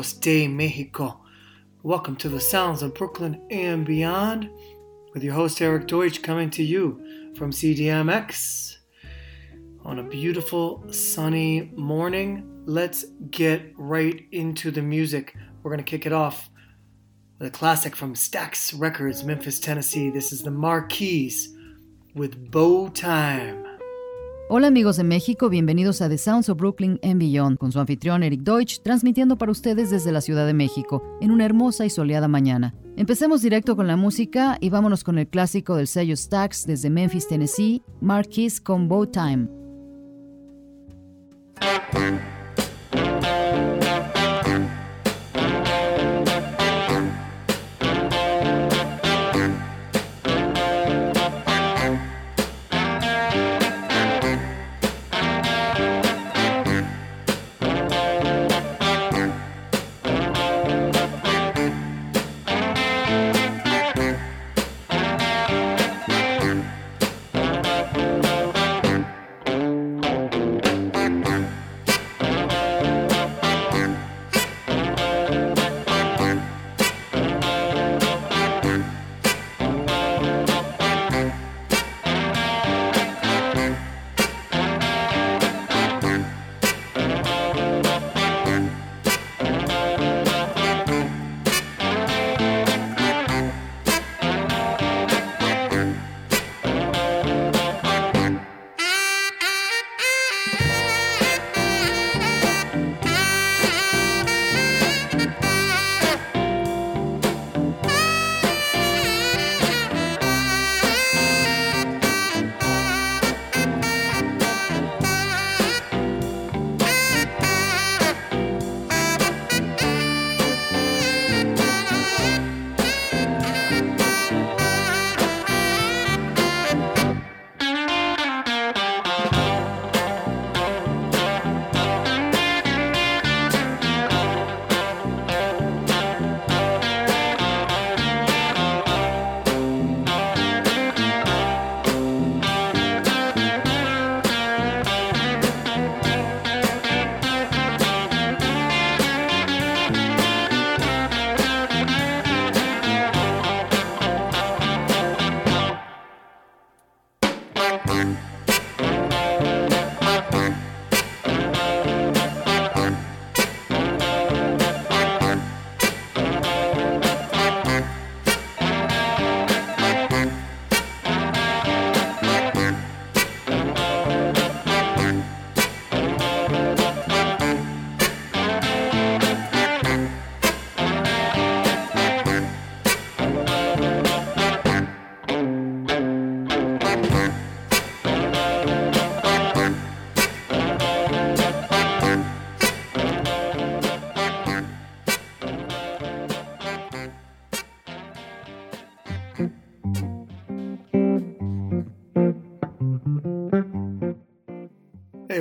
Amigos de Mexico. Welcome to the sounds of Brooklyn and beyond with your host Eric Deutsch coming to you from CDMX. On a beautiful sunny morning, let's get right into the music. We're going to kick it off with a classic from Stax Records, Memphis, Tennessee. This is the Mar-Keys with Bow Time. Hola amigos de México, bienvenidos a The Sounds of Brooklyn and Beyond con su anfitrión Eric Deutsch, transmitiendo para ustedes desde la Ciudad de México en una hermosa y soleada mañana. Empecemos directo con la música y vámonos con el clásico del sello Stax desde Memphis, Tennessee, Marquis con Bow Time.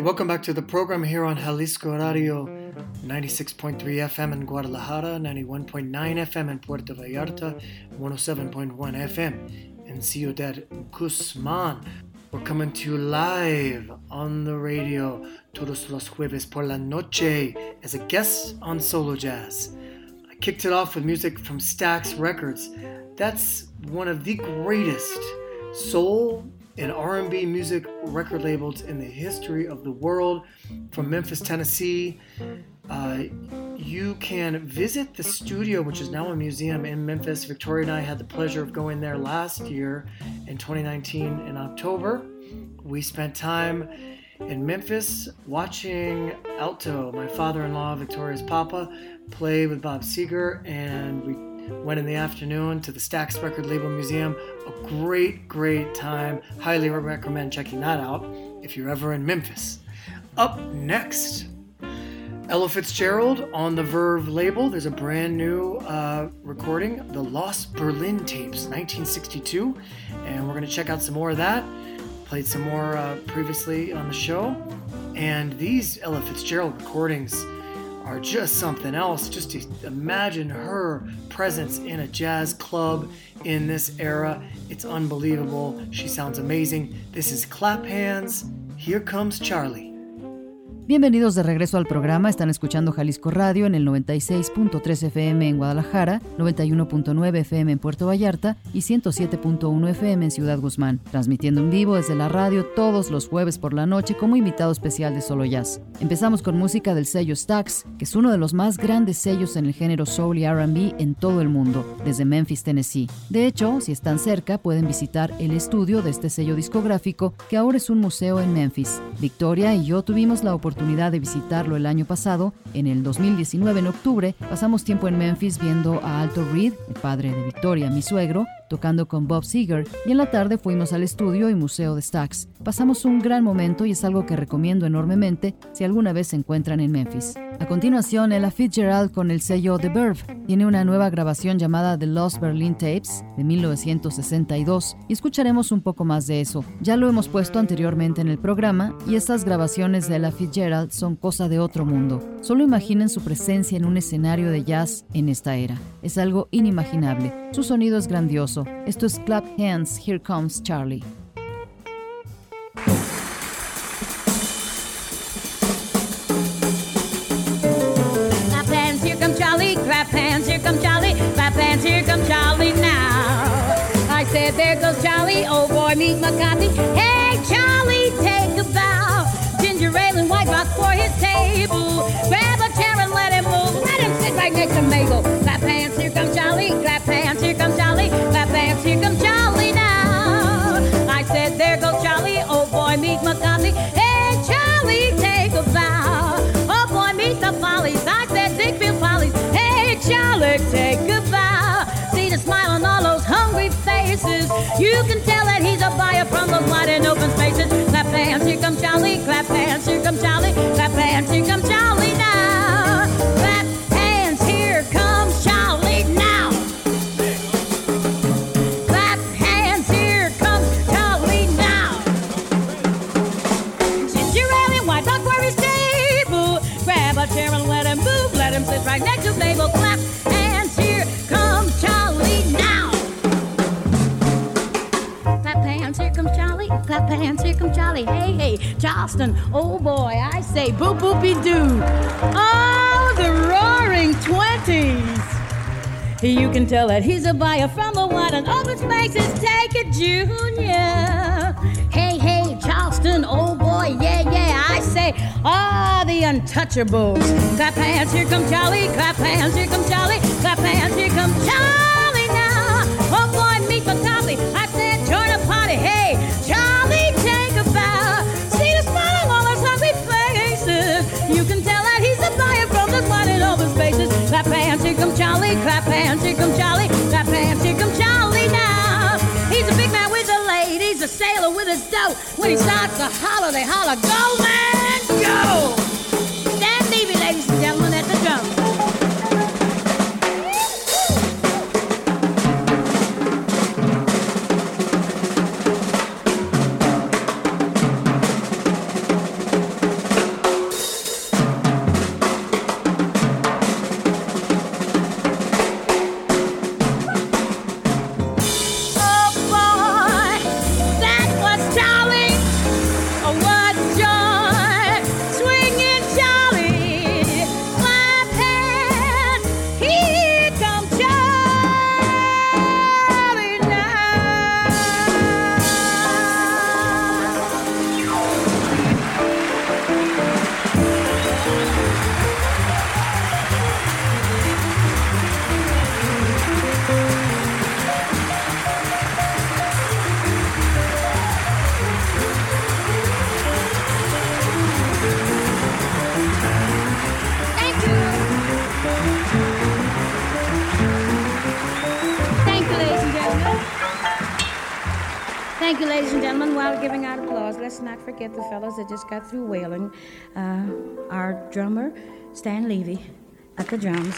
Welcome back to the program here on Jalisco Radio 96.3 FM in Guadalajara, 91.9 FM in Puerto Vallarta, 107.1 FM in Ciudad Guzman. We're coming to you live on the radio todos los jueves por la noche as a guest on Solo Jazz. I kicked it off with music from Stax Records. That's one of the greatest soul and R&B music record labels in the history of the world from Memphis, Tennessee. Uh, you can visit the studio, which is now a museum in Memphis. Victoria and I had the pleasure of going there last year in 2019 in October. We spent time in Memphis watching Alto, my father in law, Victoria's papa, play with Bob Seger, and we went in the afternoon to the Stax Record Label Museum. A great, great time. Highly recommend checking that out if you're ever in Memphis. Up next, Ella Fitzgerald on the Verve label. There's a brand new uh, recording, the Lost Berlin Tapes, 1962, and we're going to check out some more of that. Played some more uh, previously on the show, and these Ella Fitzgerald recordings are just something else. Just to imagine her presence in a jazz club in this era. It's unbelievable. She sounds amazing. This is Clap Hands. Here comes Charlie. Bienvenidos de regreso al programa. Están escuchando Jalisco Radio en el 96.3 FM en Guadalajara, 91.9 FM en Puerto Vallarta y 107.1 FM en Ciudad Guzmán, transmitiendo en vivo desde la radio todos los jueves por la noche como invitado especial de Solo Jazz. Empezamos con música del sello Stax, que es uno de los más grandes sellos en el género soul y R&B en todo el mundo, desde Memphis, Tennessee. De hecho, si están cerca, pueden visitar el estudio de este sello discográfico, que ahora es un museo en Memphis. Victoria y yo tuvimos la oportunidad de visitarlo el año pasado. En el 2019, en octubre, pasamos tiempo en Memphis viendo a Alto Reed, el padre de Victoria, mi suegro, tocando con Bob Seger, y en la tarde fuimos al estudio y museo de Stax. Pasamos un gran momento y es algo que recomiendo enormemente si alguna vez se encuentran en Memphis. A continuación, Ella Fitzgerald con el sello The Verve tiene una nueva grabación llamada The Lost Berlin Tapes de 1962 y escucharemos un poco más de eso. Ya lo hemos puesto anteriormente en el programa y estas grabaciones de Ella Fitzgerald son cosa de otro mundo. Solo imaginen su presencia en un escenario de jazz en esta era. Es algo inimaginable. Su sonido es grandioso. Esto es Clap Hands, Here Comes Charlie. Clap hands, here comes Charlie, clap hands, here comes Charlie now. I said, there goes Charlie, oh boy, meet McCarthy. Hey, Charlie, You can tell that he's a buyer from those wide and open spaces. Clap hands, here comes Charlie. Clap hands, here comes Charlie. Clap hands, here comes Charlie here comes Charlie. Clap hands, here comes Charlie. Hey, hey, Charleston, oh boy, I say boo boopy doo. Oh, the roaring twenties. You can tell that he's a buyer from the wide and open spaces. Take it, Junior. Hey, hey, Charleston, oh boy, yeah, yeah. I say, ah, the untouchables. Clap hands, here come Charlie. Clap hands, here come Charlie. Clap hands, here come Charlie now. Oh boy, meet McCarthy. I Clap hands, here come Charlie. Clap hands, here come Charlie. Clap hands, here come Charlie now. He's a big man with the ladies, a sailor with his dough. When he starts to holler, they holler, go man, go! Not forget the fellows that just got through wailing. Uh, our drummer, Stan Levey, at the drums.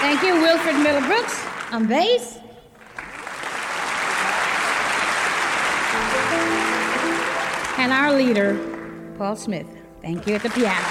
Thank you, Wilfred Middlebrooks on bass. And our leader, Paul Smith. Thank you at the piano.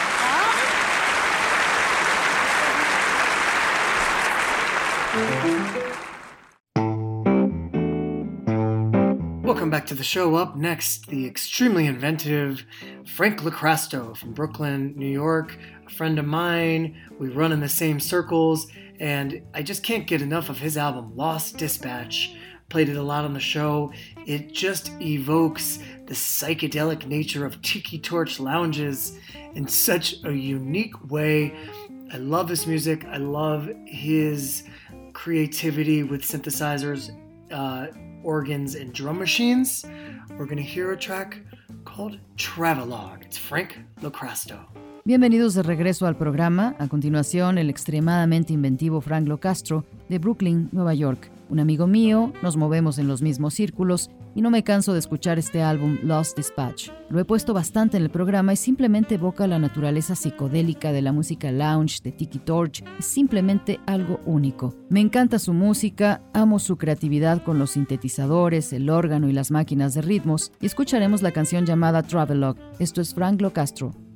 Welcome back to the show. Up next, the extremely inventive Frank LoCrasto from Brooklyn, New York, a friend of mine. We run in the same circles, and I just can't get enough of his album, Lost Dispatch. Played it a lot on the show. It just evokes the psychedelic nature of tiki torch lounges in such a unique way. I love his music. I love his creativity with synthesizers. Uh, organs, and drum machines, we're going hear a track called Travelogue. It's Frank LoCrasto. Bienvenidos de regreso al programa. A continuación, el extremadamente inventivo Frank LoCastro de Brooklyn, Nueva York. Un amigo mío, nos movemos en los mismos círculos y no me canso de escuchar este álbum Lost Dispatch. Lo he puesto bastante en el programa y simplemente evoca la naturaleza psicodélica de la música lounge de Tiki Torch. Es simplemente algo único. Me encanta su música, amo su creatividad con los sintetizadores, el órgano y las máquinas de ritmos y escucharemos la canción llamada Travelogue. Esto es Frank Locastro. sounds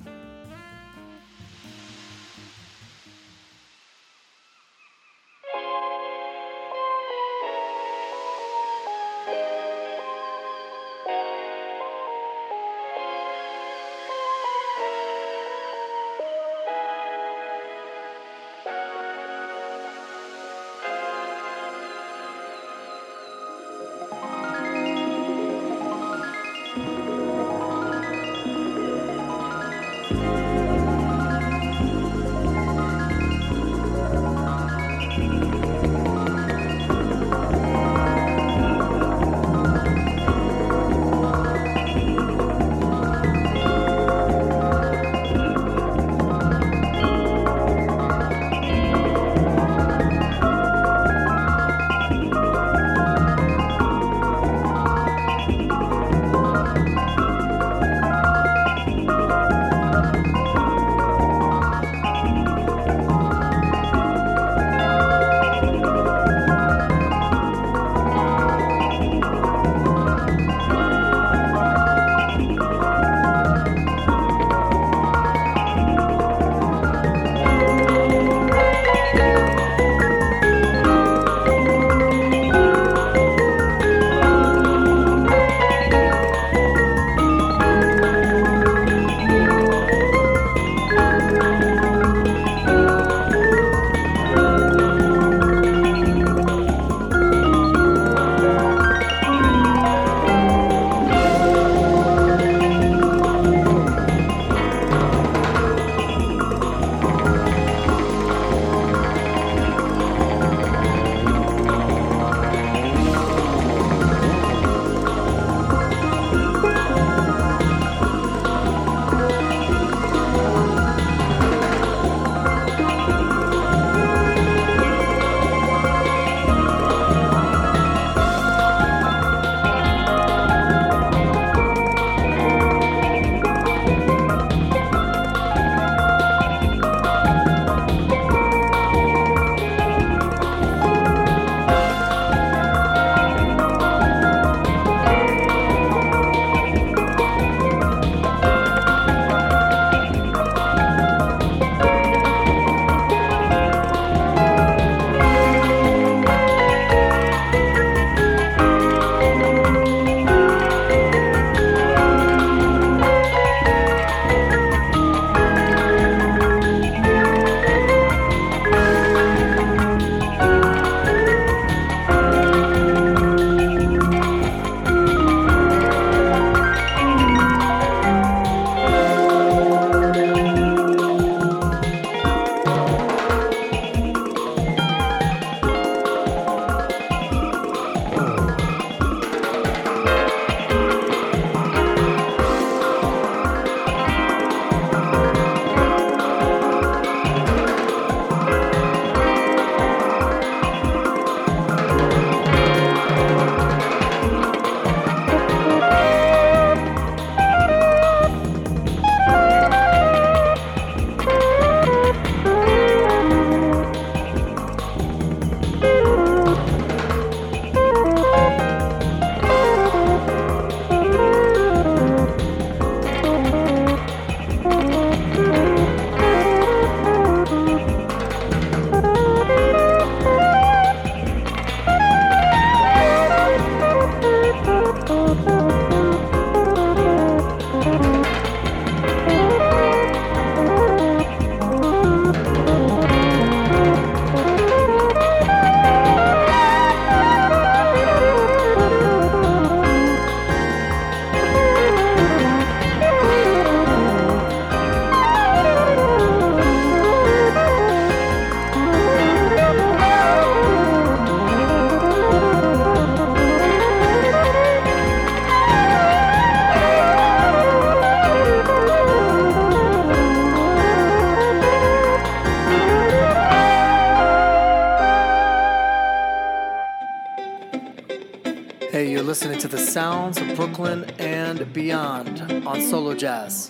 on Solo Jazz.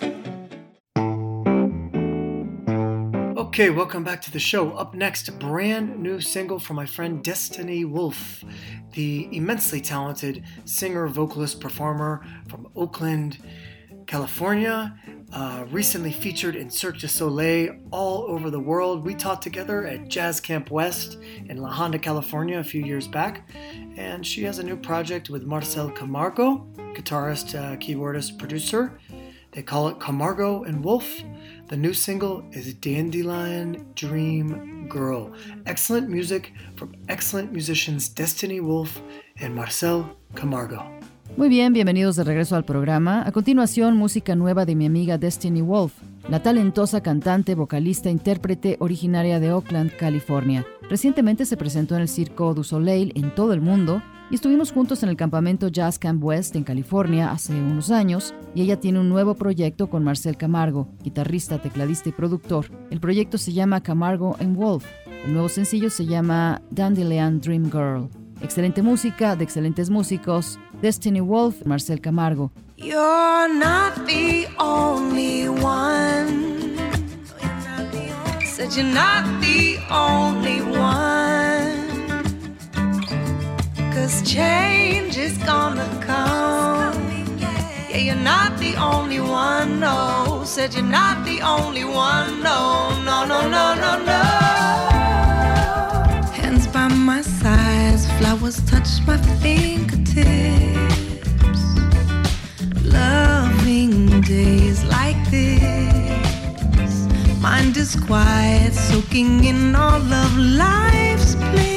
Okay, welcome back to the show. Up next, brand new single from my friend Destani Wolf, the immensely talented singer, vocalist, performer from Oakland, California. Uh, recently featured in Cirque du Soleil all over the world. We taught together at Jazz Camp West in La Honda, California a few years back. And she has a new project with Marcel Camargo, guitarist, uh, keyboardist, producer. They call it Camargo and Wolf. The new single is Dandelion Dream Girl. Excellent music from excellent musicians Destani Wolf and Marcel Camargo. Muy bien, bienvenidos de regreso al programa. A continuación, música nueva de mi amiga Destiny Wolf, la talentosa cantante, vocalista, intérprete originaria de Oakland, California. Recientemente se presentó en el Circo du Soleil en todo el mundo y estuvimos juntos en el campamento Jazz Camp West en California hace unos años y ella tiene un nuevo proyecto con Marcel Camargo, guitarrista, tecladista y productor. El proyecto se llama Camargo and Wolf. El nuevo sencillo se llama Dandelion Dream Girl. Excelente música de excelentes músicos. Destani Wolf, Marcel Camargo. You're not the only one. Said you're not the only one. Cause change is gonna come. Yeah, you're not the only one, no. Said you're not the only one, no, no, no, no, no, no. Sides, flowers touch my fingertips. Loving days like this. Mind is quiet, soaking in all of life's bliss.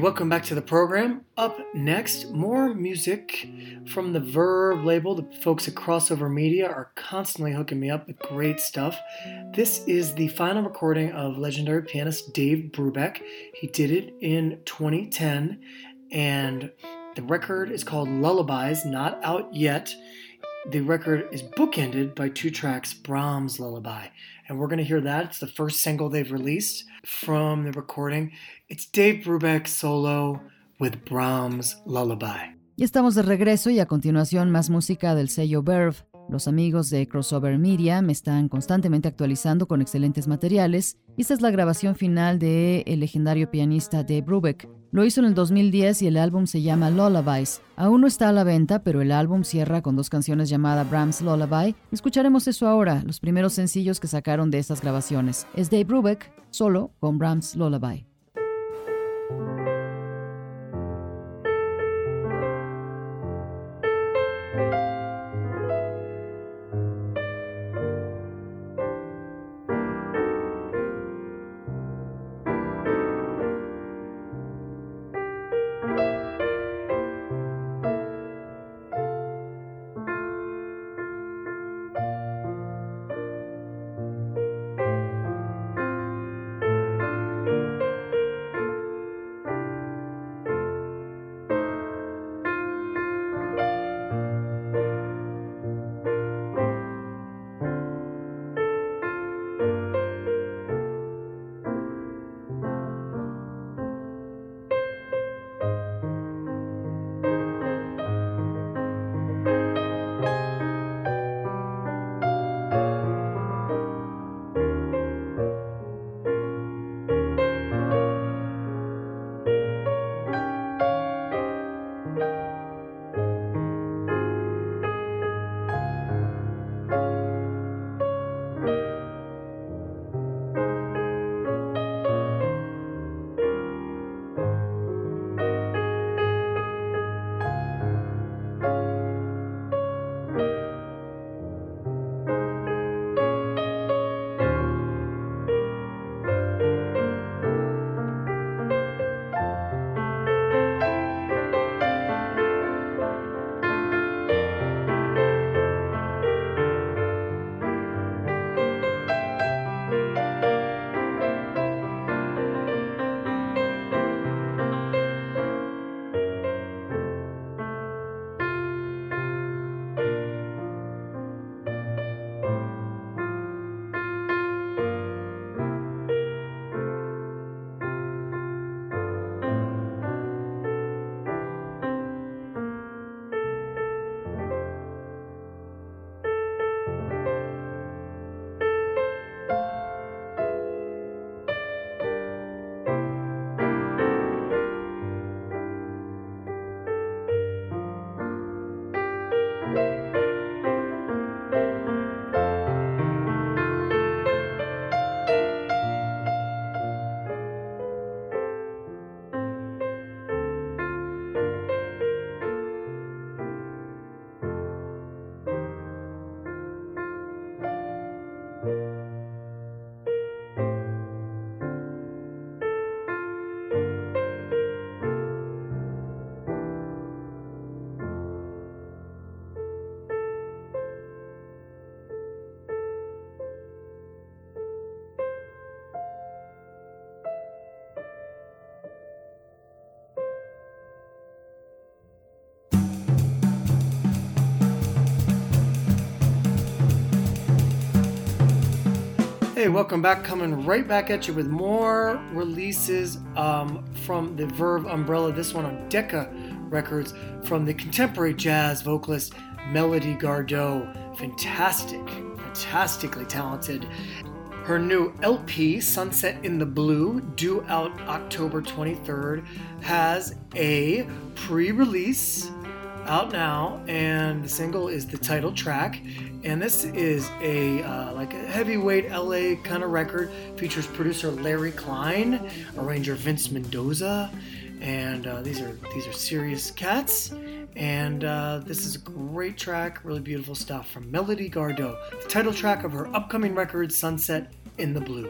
Welcome back to the program. Up next, more music from the Verve label. The folks at Crossover Media are constantly hooking me up with great stuff. This is the final recording of legendary pianist Dave Brubeck. He did it in 2010, and the record is called Lullabies, not out yet. The record is bookended by two tracks Brahms Lullaby, and we're going to hear that. It's the first single they've released from the recording. It's Dave Brubeck solo with Brahms Lullaby. Y estamos de regreso y a continuación más música del sello Verve. Los amigos de Crossover Media me están constantemente actualizando con excelentes materiales esta es la grabación final de el legendario pianista Dave Brubeck. Lo hizo en el 2010 y el álbum se llama Lullabies. Aún no está a la venta, pero el álbum cierra con dos canciones llamadas Brahms Lullaby. Escucharemos eso ahora, los primeros sencillos que sacaron de estas grabaciones. Es Dave Brubeck, solo con Brahms Lullaby. Hey, welcome back. Coming right back at you with more releases um, from the Verve umbrella. This one on Decca Records from the contemporary jazz vocalist Melody Gardot. Fantastic, fantastically talented. Her new LP, Sunset in the Blue, due out October 23rd, has a pre release out now, and the single is the title track. And this is a uh, like a heavyweight LA kind of record. Features producer Larry Klein, arranger Vince Mendoza, and uh, these are these are serious cats. And uh, this is a great track, really beautiful stuff from Melody Gardot, the title track of her upcoming record Sunset in the Blue.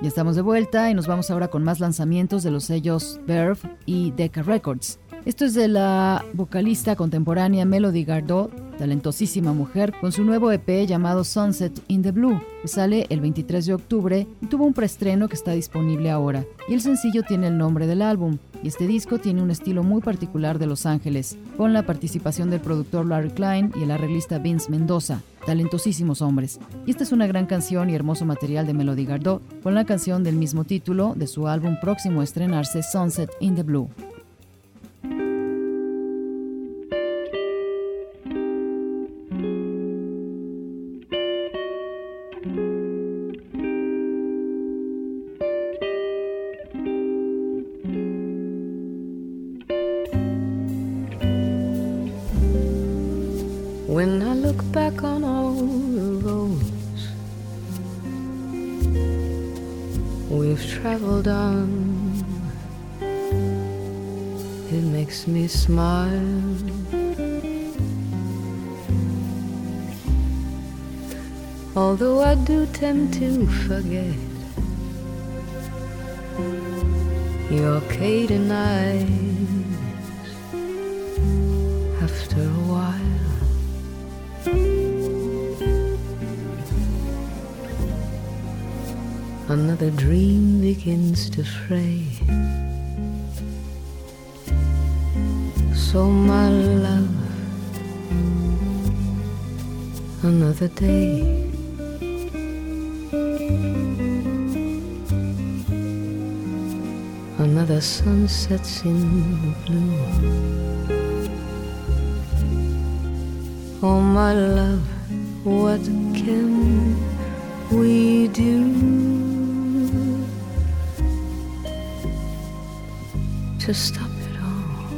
Ya estamos de vuelta y nos vamos ahora con más lanzamientos de los sellos Verve y Decca Records. Esto es de la vocalista contemporánea Melody Gardot, talentosísima mujer, con su nuevo EP llamado Sunset in the Blue, que sale el 23 de octubre y tuvo un preestreno que está disponible ahora. Y el sencillo tiene el nombre del álbum, y este disco tiene un estilo muy particular de Los Ángeles, con la participación del productor Larry Klein y el arreglista Vince Mendoza, talentosísimos hombres. Y esta es una gran canción y hermoso material de Melody Gardot, con la canción del mismo título de su álbum próximo a estrenarse Sunset in the Blue. Traveled on, it makes me smile. Although I do tend to forget your Caden eyes after Another dream begins to fray. So, my love, another day. Another sun sets in blue. Oh, my love, what can we do to stop it all?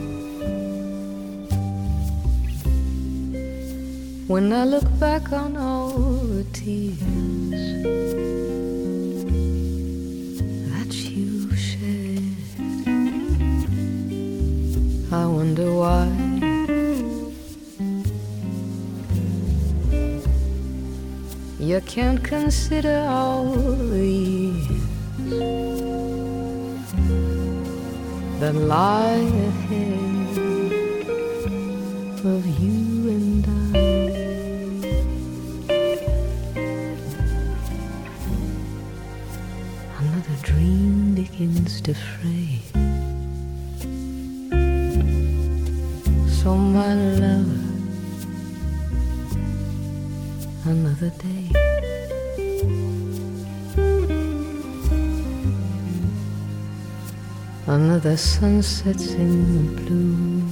When I look back on all the tears that you shed, I wonder why. You can't consider all the years that lie ahead of you and I. Another dream begins to fray. Another sun sets in the blue.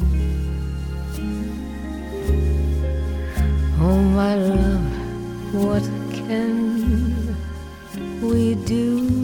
Oh, my love, what can we do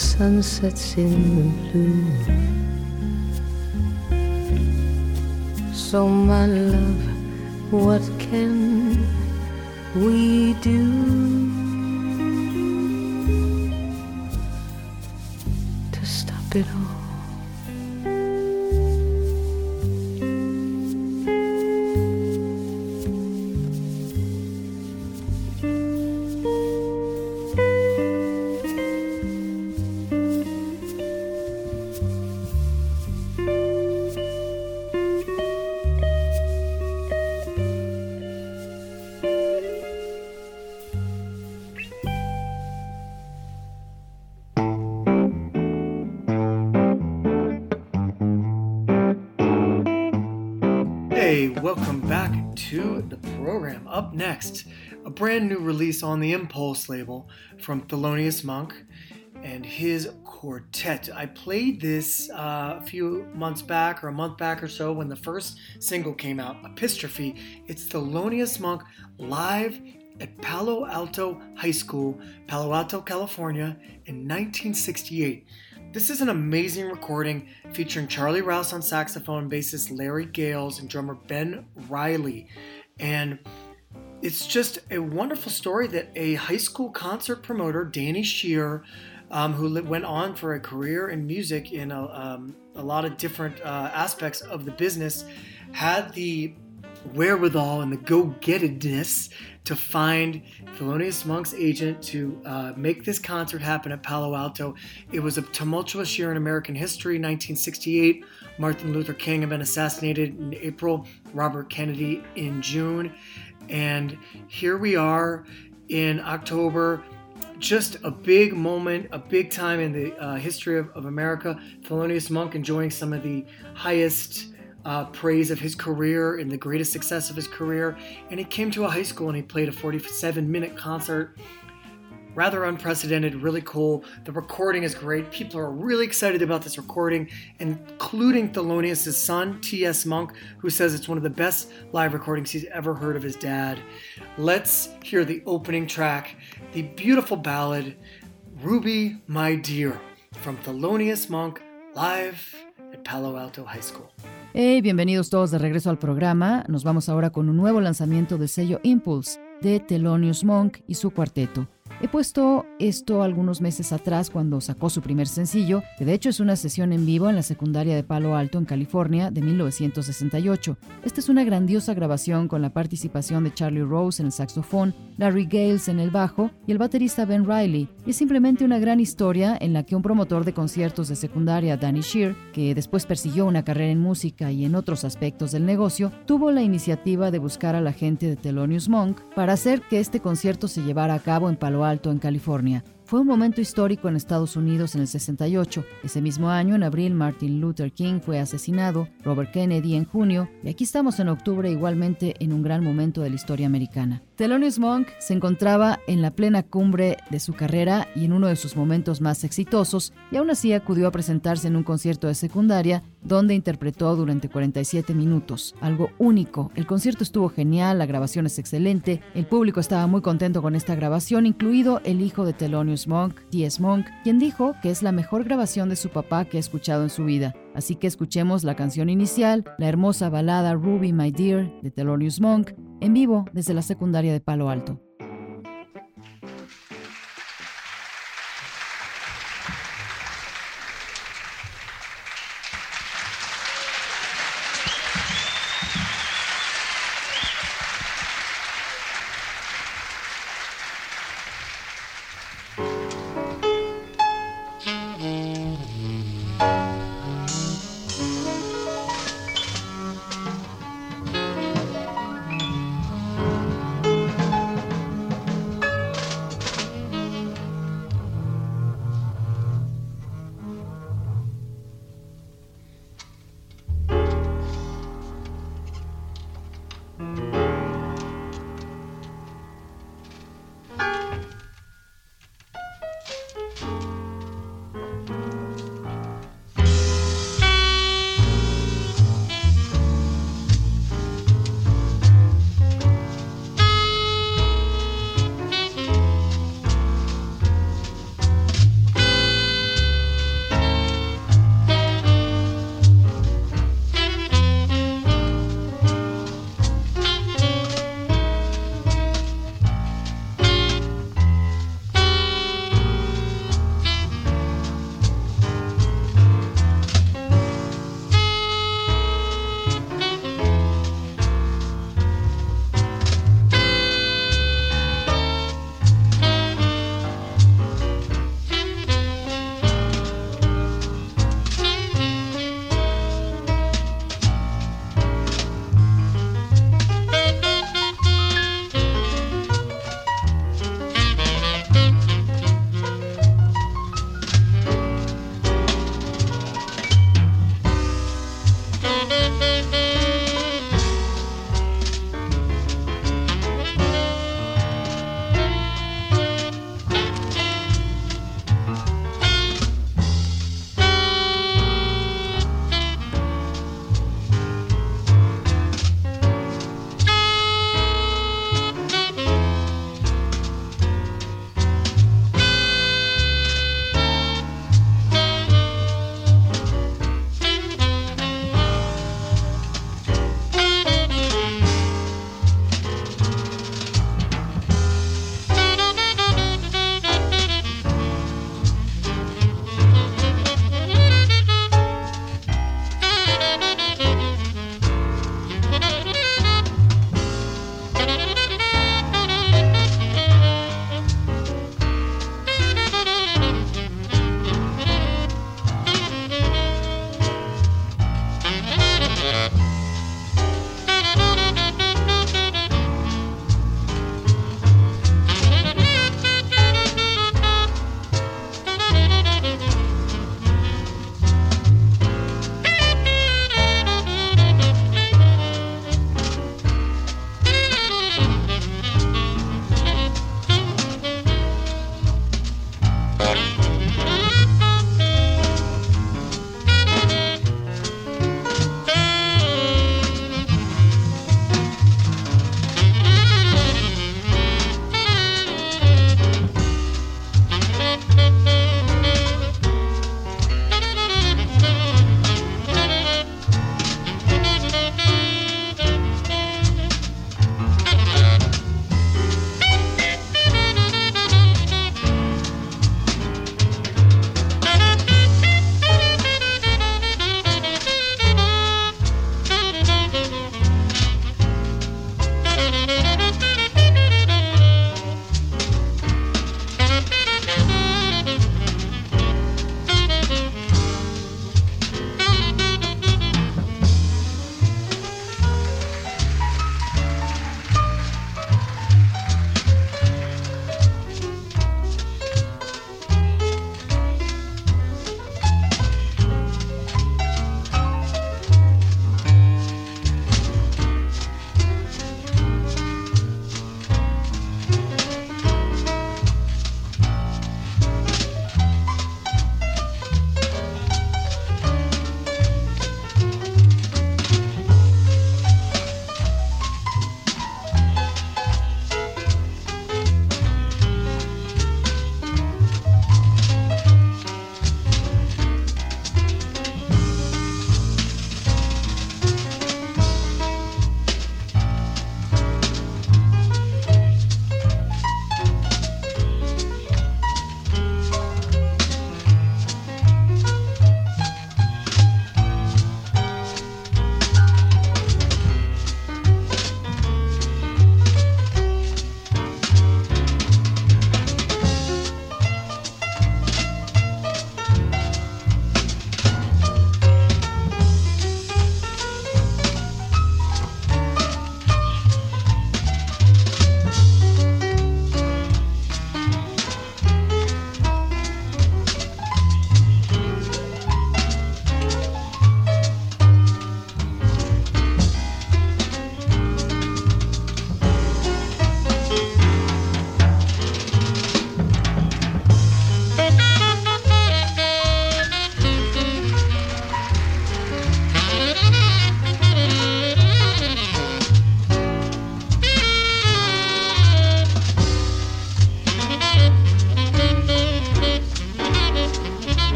sun sets in the blue. So, my love, what can we do welcome back to the program. Up next, a brand new release on the Impulse label from Thelonious Monk and his quartet. I played this uh, a few months back or a month back or so when the first single came out, Epistrophe. It's Thelonious Monk live at Palo Alto High School, Palo Alto, California in 1968. This is an amazing recording featuring Charlie Rouse on saxophone, bassist Larry Gales, and drummer Ben Riley. And it's just a wonderful story that a high school concert promoter, Danny Shear, um, who went on for a career in music in a, um, a lot of different uh, aspects of the business, had the wherewithal and the go-gettedness to find Thelonious Monk's agent to uh, make this concert happen at Palo Alto. It was a tumultuous year in American history, 1968. Martin Luther King had been assassinated in April, Robert Kennedy in June. And here we are in October just a big moment, a big time in the uh, history of, of, America. Thelonious Monk enjoying some of the highest uh, praise of his career and the greatest success of his career. And he came to a high school and he played a 47 minute concert. Rather unprecedented, really cool. The recording is great. People are really excited about this recording, including Thelonious' son, T.S. Monk, who says it's one of the best live recordings he's ever heard of his dad. Let's hear the opening track, the beautiful ballad, Ruby, My Dear, from Thelonious Monk, live at Palo Alto High School. Hey, bienvenidos todos de regreso al programa. Nos vamos ahora con un nuevo lanzamiento del sello Impulse de Thelonious Monk y su cuarteto. He puesto esto algunos meses atrás cuando sacó su primer sencillo, que de hecho es una sesión en vivo en la secundaria de Palo Alto en California de 1968. Esta es una grandiosa grabación con la participación de Charlie Rose en el saxofón, Larry Gales en el bajo y el baterista Ben Riley. Y es simplemente una gran historia en la que un promotor de conciertos de secundaria, Danny Shear, que después persiguió una carrera en música y en otros aspectos del negocio, tuvo la iniciativa de buscar a la gente de Thelonious Monk para hacer que este concierto se llevara a cabo en Palo Alto en California. Fue un momento histórico en Estados Unidos en el 68. Ese mismo año, en abril, Martin Luther King fue asesinado, Robert Kennedy en junio, y aquí estamos en octubre igualmente en un gran momento de la historia americana. Thelonious Monk se encontraba en la plena cumbre de su carrera y en uno de sus momentos más exitosos, y aún así acudió a presentarse en un concierto de secundaria donde interpretó durante 47 minutos. Algo único. El concierto estuvo genial, la grabación es excelente, el público estaba muy contento con esta grabación, incluido el hijo de Thelonious Monk, T.S. Monk, quien dijo que es la mejor grabación de su papá que ha escuchado en su vida. Así que escuchemos la canción inicial, la hermosa balada Ruby My Dear de Thelonious Monk, en vivo desde la secundaria de Palo Alto.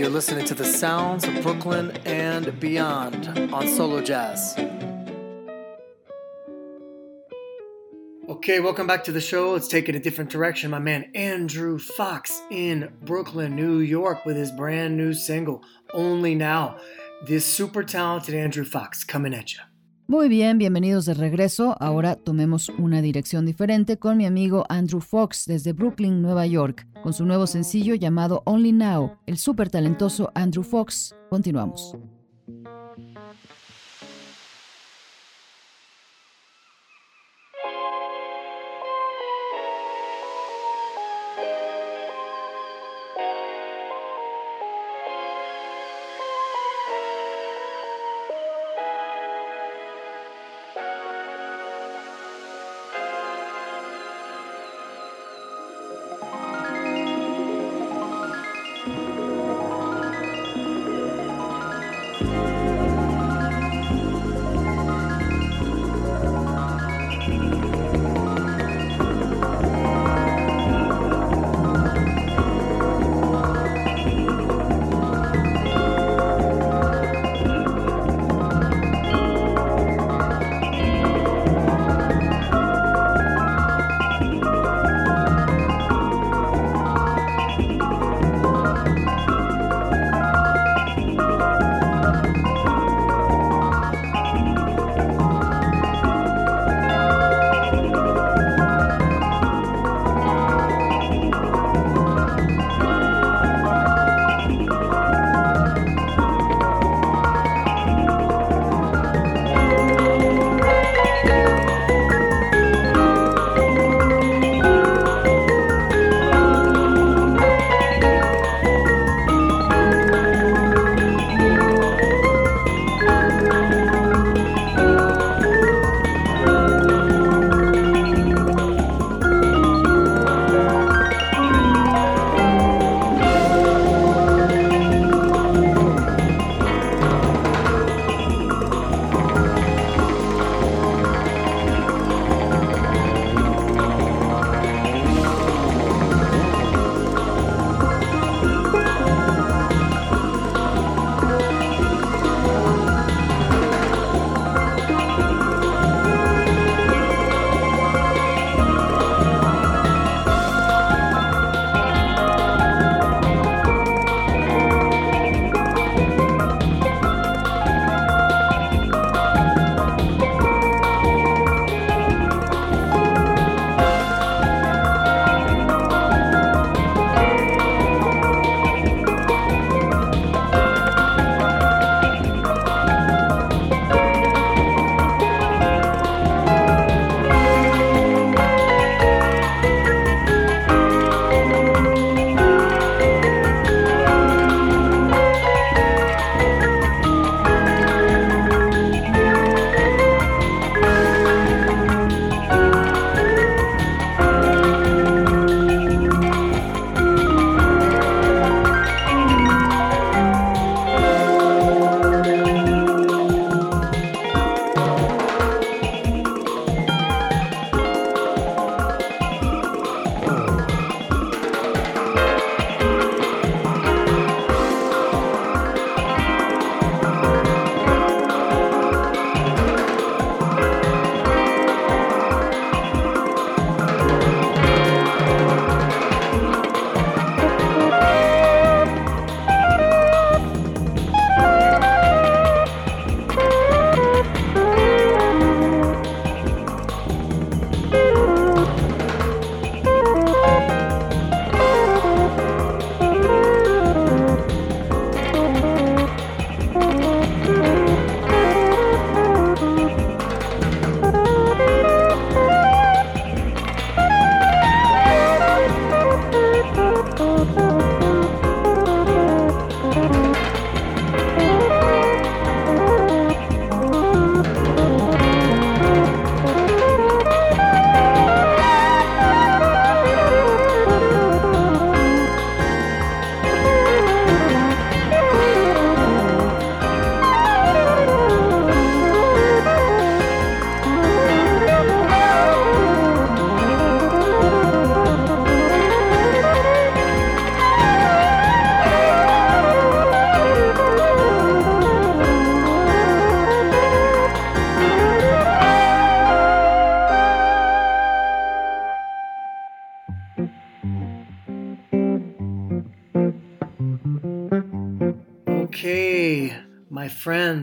You're listening to the sounds of Brooklyn and beyond on Solo Jazz. Okay, welcome back to the show. Let's take it a different direction. My man Andrew Fox in Brooklyn, New York, with his brand new single, Only Now. This super talented Andrew Fox coming at you. Muy bien, bienvenidos de regreso. Ahora tomemos una dirección diferente con mi amigo Andrew Fox desde Brooklyn, Nueva York, con su nuevo sencillo llamado Only Now. El súper talentoso Andrew Fox. Continuamos.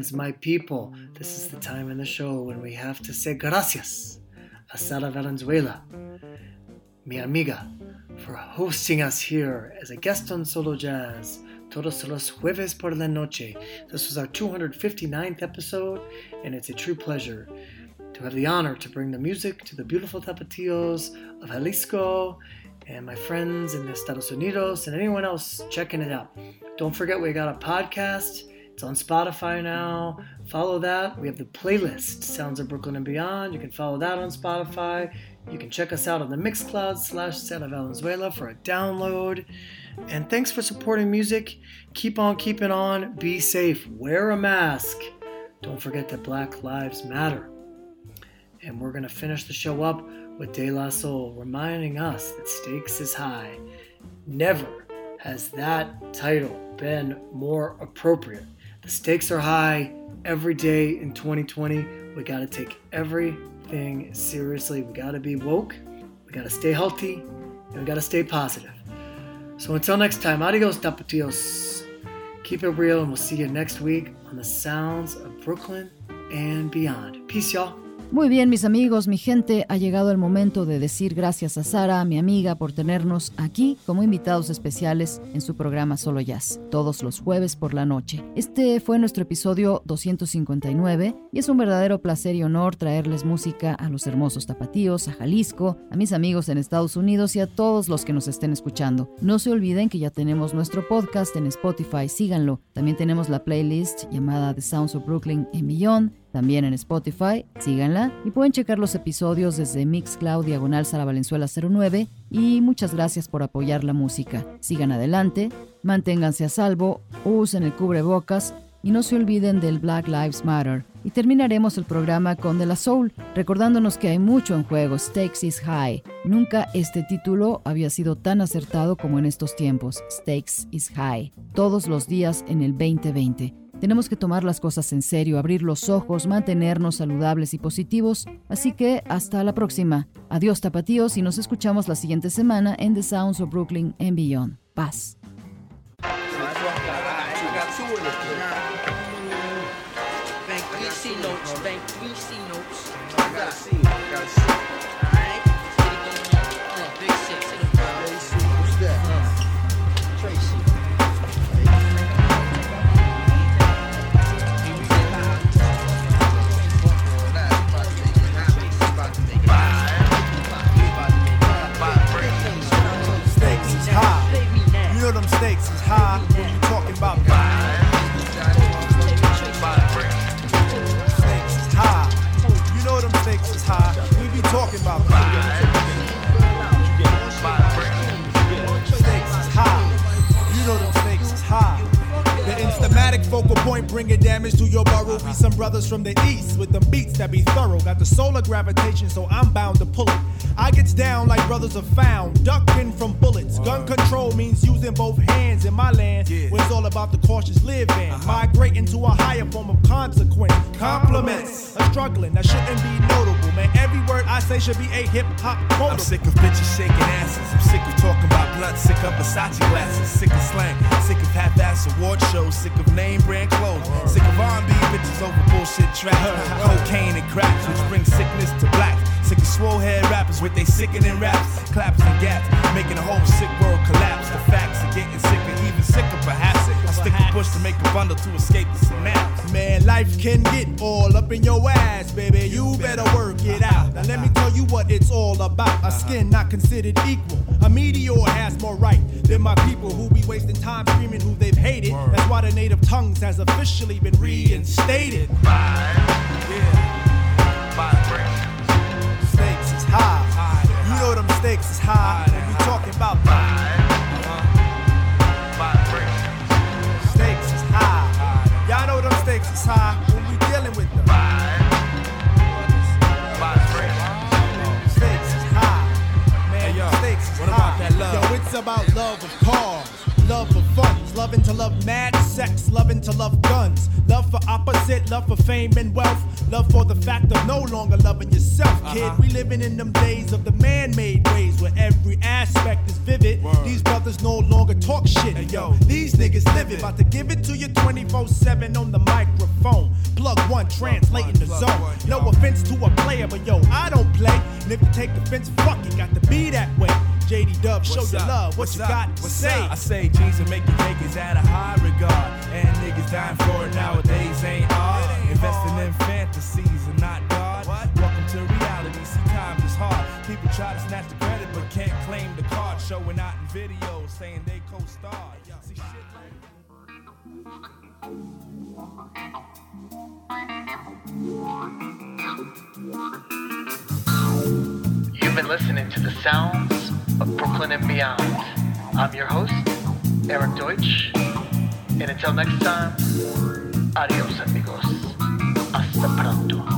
Friends, my people, this is the time in the show when we have to say gracias a Sara Valenzuela, mi amiga, for hosting us here as a guest on Solo Jazz todos los jueves por la noche. This was our 259th episode, and it's a true pleasure to have the honor to bring the music to the beautiful tapatíos of Jalisco and my friends in the Estados Unidos and anyone else checking it out. Don't forget, we got a podcast. It's on Spotify now. Follow that. We have the playlist, Sounds of Brooklyn and Beyond. You can follow that on Spotify. You can check us out on the Mixcloud slash Sara Valenzuela for a download. And thanks for supporting music. Keep on keeping on. Be safe. Wear a mask. Don't forget that Black Lives Matter. And we're going to finish the show up with De La Soul reminding us that stakes is high. Never has that title been more appropriate. The stakes are high every day in 2020. We got to take everything seriously. We got to be woke. We got to stay healthy. And we got to stay positive. So until next time, adios, tapatíos. Keep it real, and we'll see you next week on the sounds of Brooklyn and beyond. Peace, y'all. Muy bien, mis amigos, mi gente, ha llegado el momento de decir gracias a Sara, mi amiga, por tenernos aquí como invitados especiales en su programa Solo Jazz, todos los jueves por la noche. Este fue nuestro episodio 259 y es un verdadero placer y honor traerles música a los hermosos tapatíos, a Jalisco, a mis amigos en Estados Unidos y a todos los que nos estén escuchando. No se olviden que ya tenemos nuestro podcast en Spotify, síganlo. También tenemos la playlist llamada The Sounds of Brooklyn en Millón también en Spotify, síganla y pueden checar los episodios desde Mixcloud Diagonal Sara Valenzuela 09 y muchas gracias por apoyar la música. Sigan adelante, manténganse a salvo, usen el cubrebocas y no se olviden del Black Lives Matter. Y terminaremos el programa con De La Soul, recordándonos que hay mucho en juego, Stakes is High. Nunca este título había sido tan acertado como en estos tiempos, Stakes is High, todos los días en el 2020. Tenemos que tomar las cosas en serio, abrir los ojos, mantenernos saludables y positivos. Así que hasta la próxima. Adiós tapatíos y nos escuchamos la siguiente semana en The Sounds of Brooklyn and Beyond. Paz. Solar gravitation, so I'm bound to pull it. I gets down like brothers are found, ducking from bullets. Gun control means using both hands in my land. Where it's all about the cautious living, uh-huh. migrating to a higher form of consequence. Compliments, a struggling Every I say should be a hip hop quote. I'm sick of bitches shaking asses. I'm sick of talking about blood. Sick of Versace glasses. Sick of slang. Sick of half-ass award shows. Sick of name brand clothes. Sick of R&B bitches over bullshit tracks. Cocaine and cracks, which brings sickness to black. Sick of swole head rappers with they sickening raps, claps and gaps, making the whole sick world collapse. The facts are getting sicker, even sicker perhaps. Stick a push to make a bundle to escape the synapse. Man, life can get all up in your ass, baby. You better work it out. Now let me tell you what it's all about. A skin not considered equal. A meteor has more right than my people who be wasting time screaming who they've hated. That's why the native tongues has officially been reinstated. Stakes What you got to What's say? Up? I say jeans are making niggas at a high regard. And niggas dying for it nowadays ain't odd. Investing in fantasies and not God. What? Welcome to reality. See, times is hard. People try to snatch the credit but can't claim the card. Showing out in videos saying they co-starred. See shit You've been listening to the sounds of Brooklyn and beyond. I'm your host, Eric Deutsch, and until next time, adios amigos. Hasta pronto.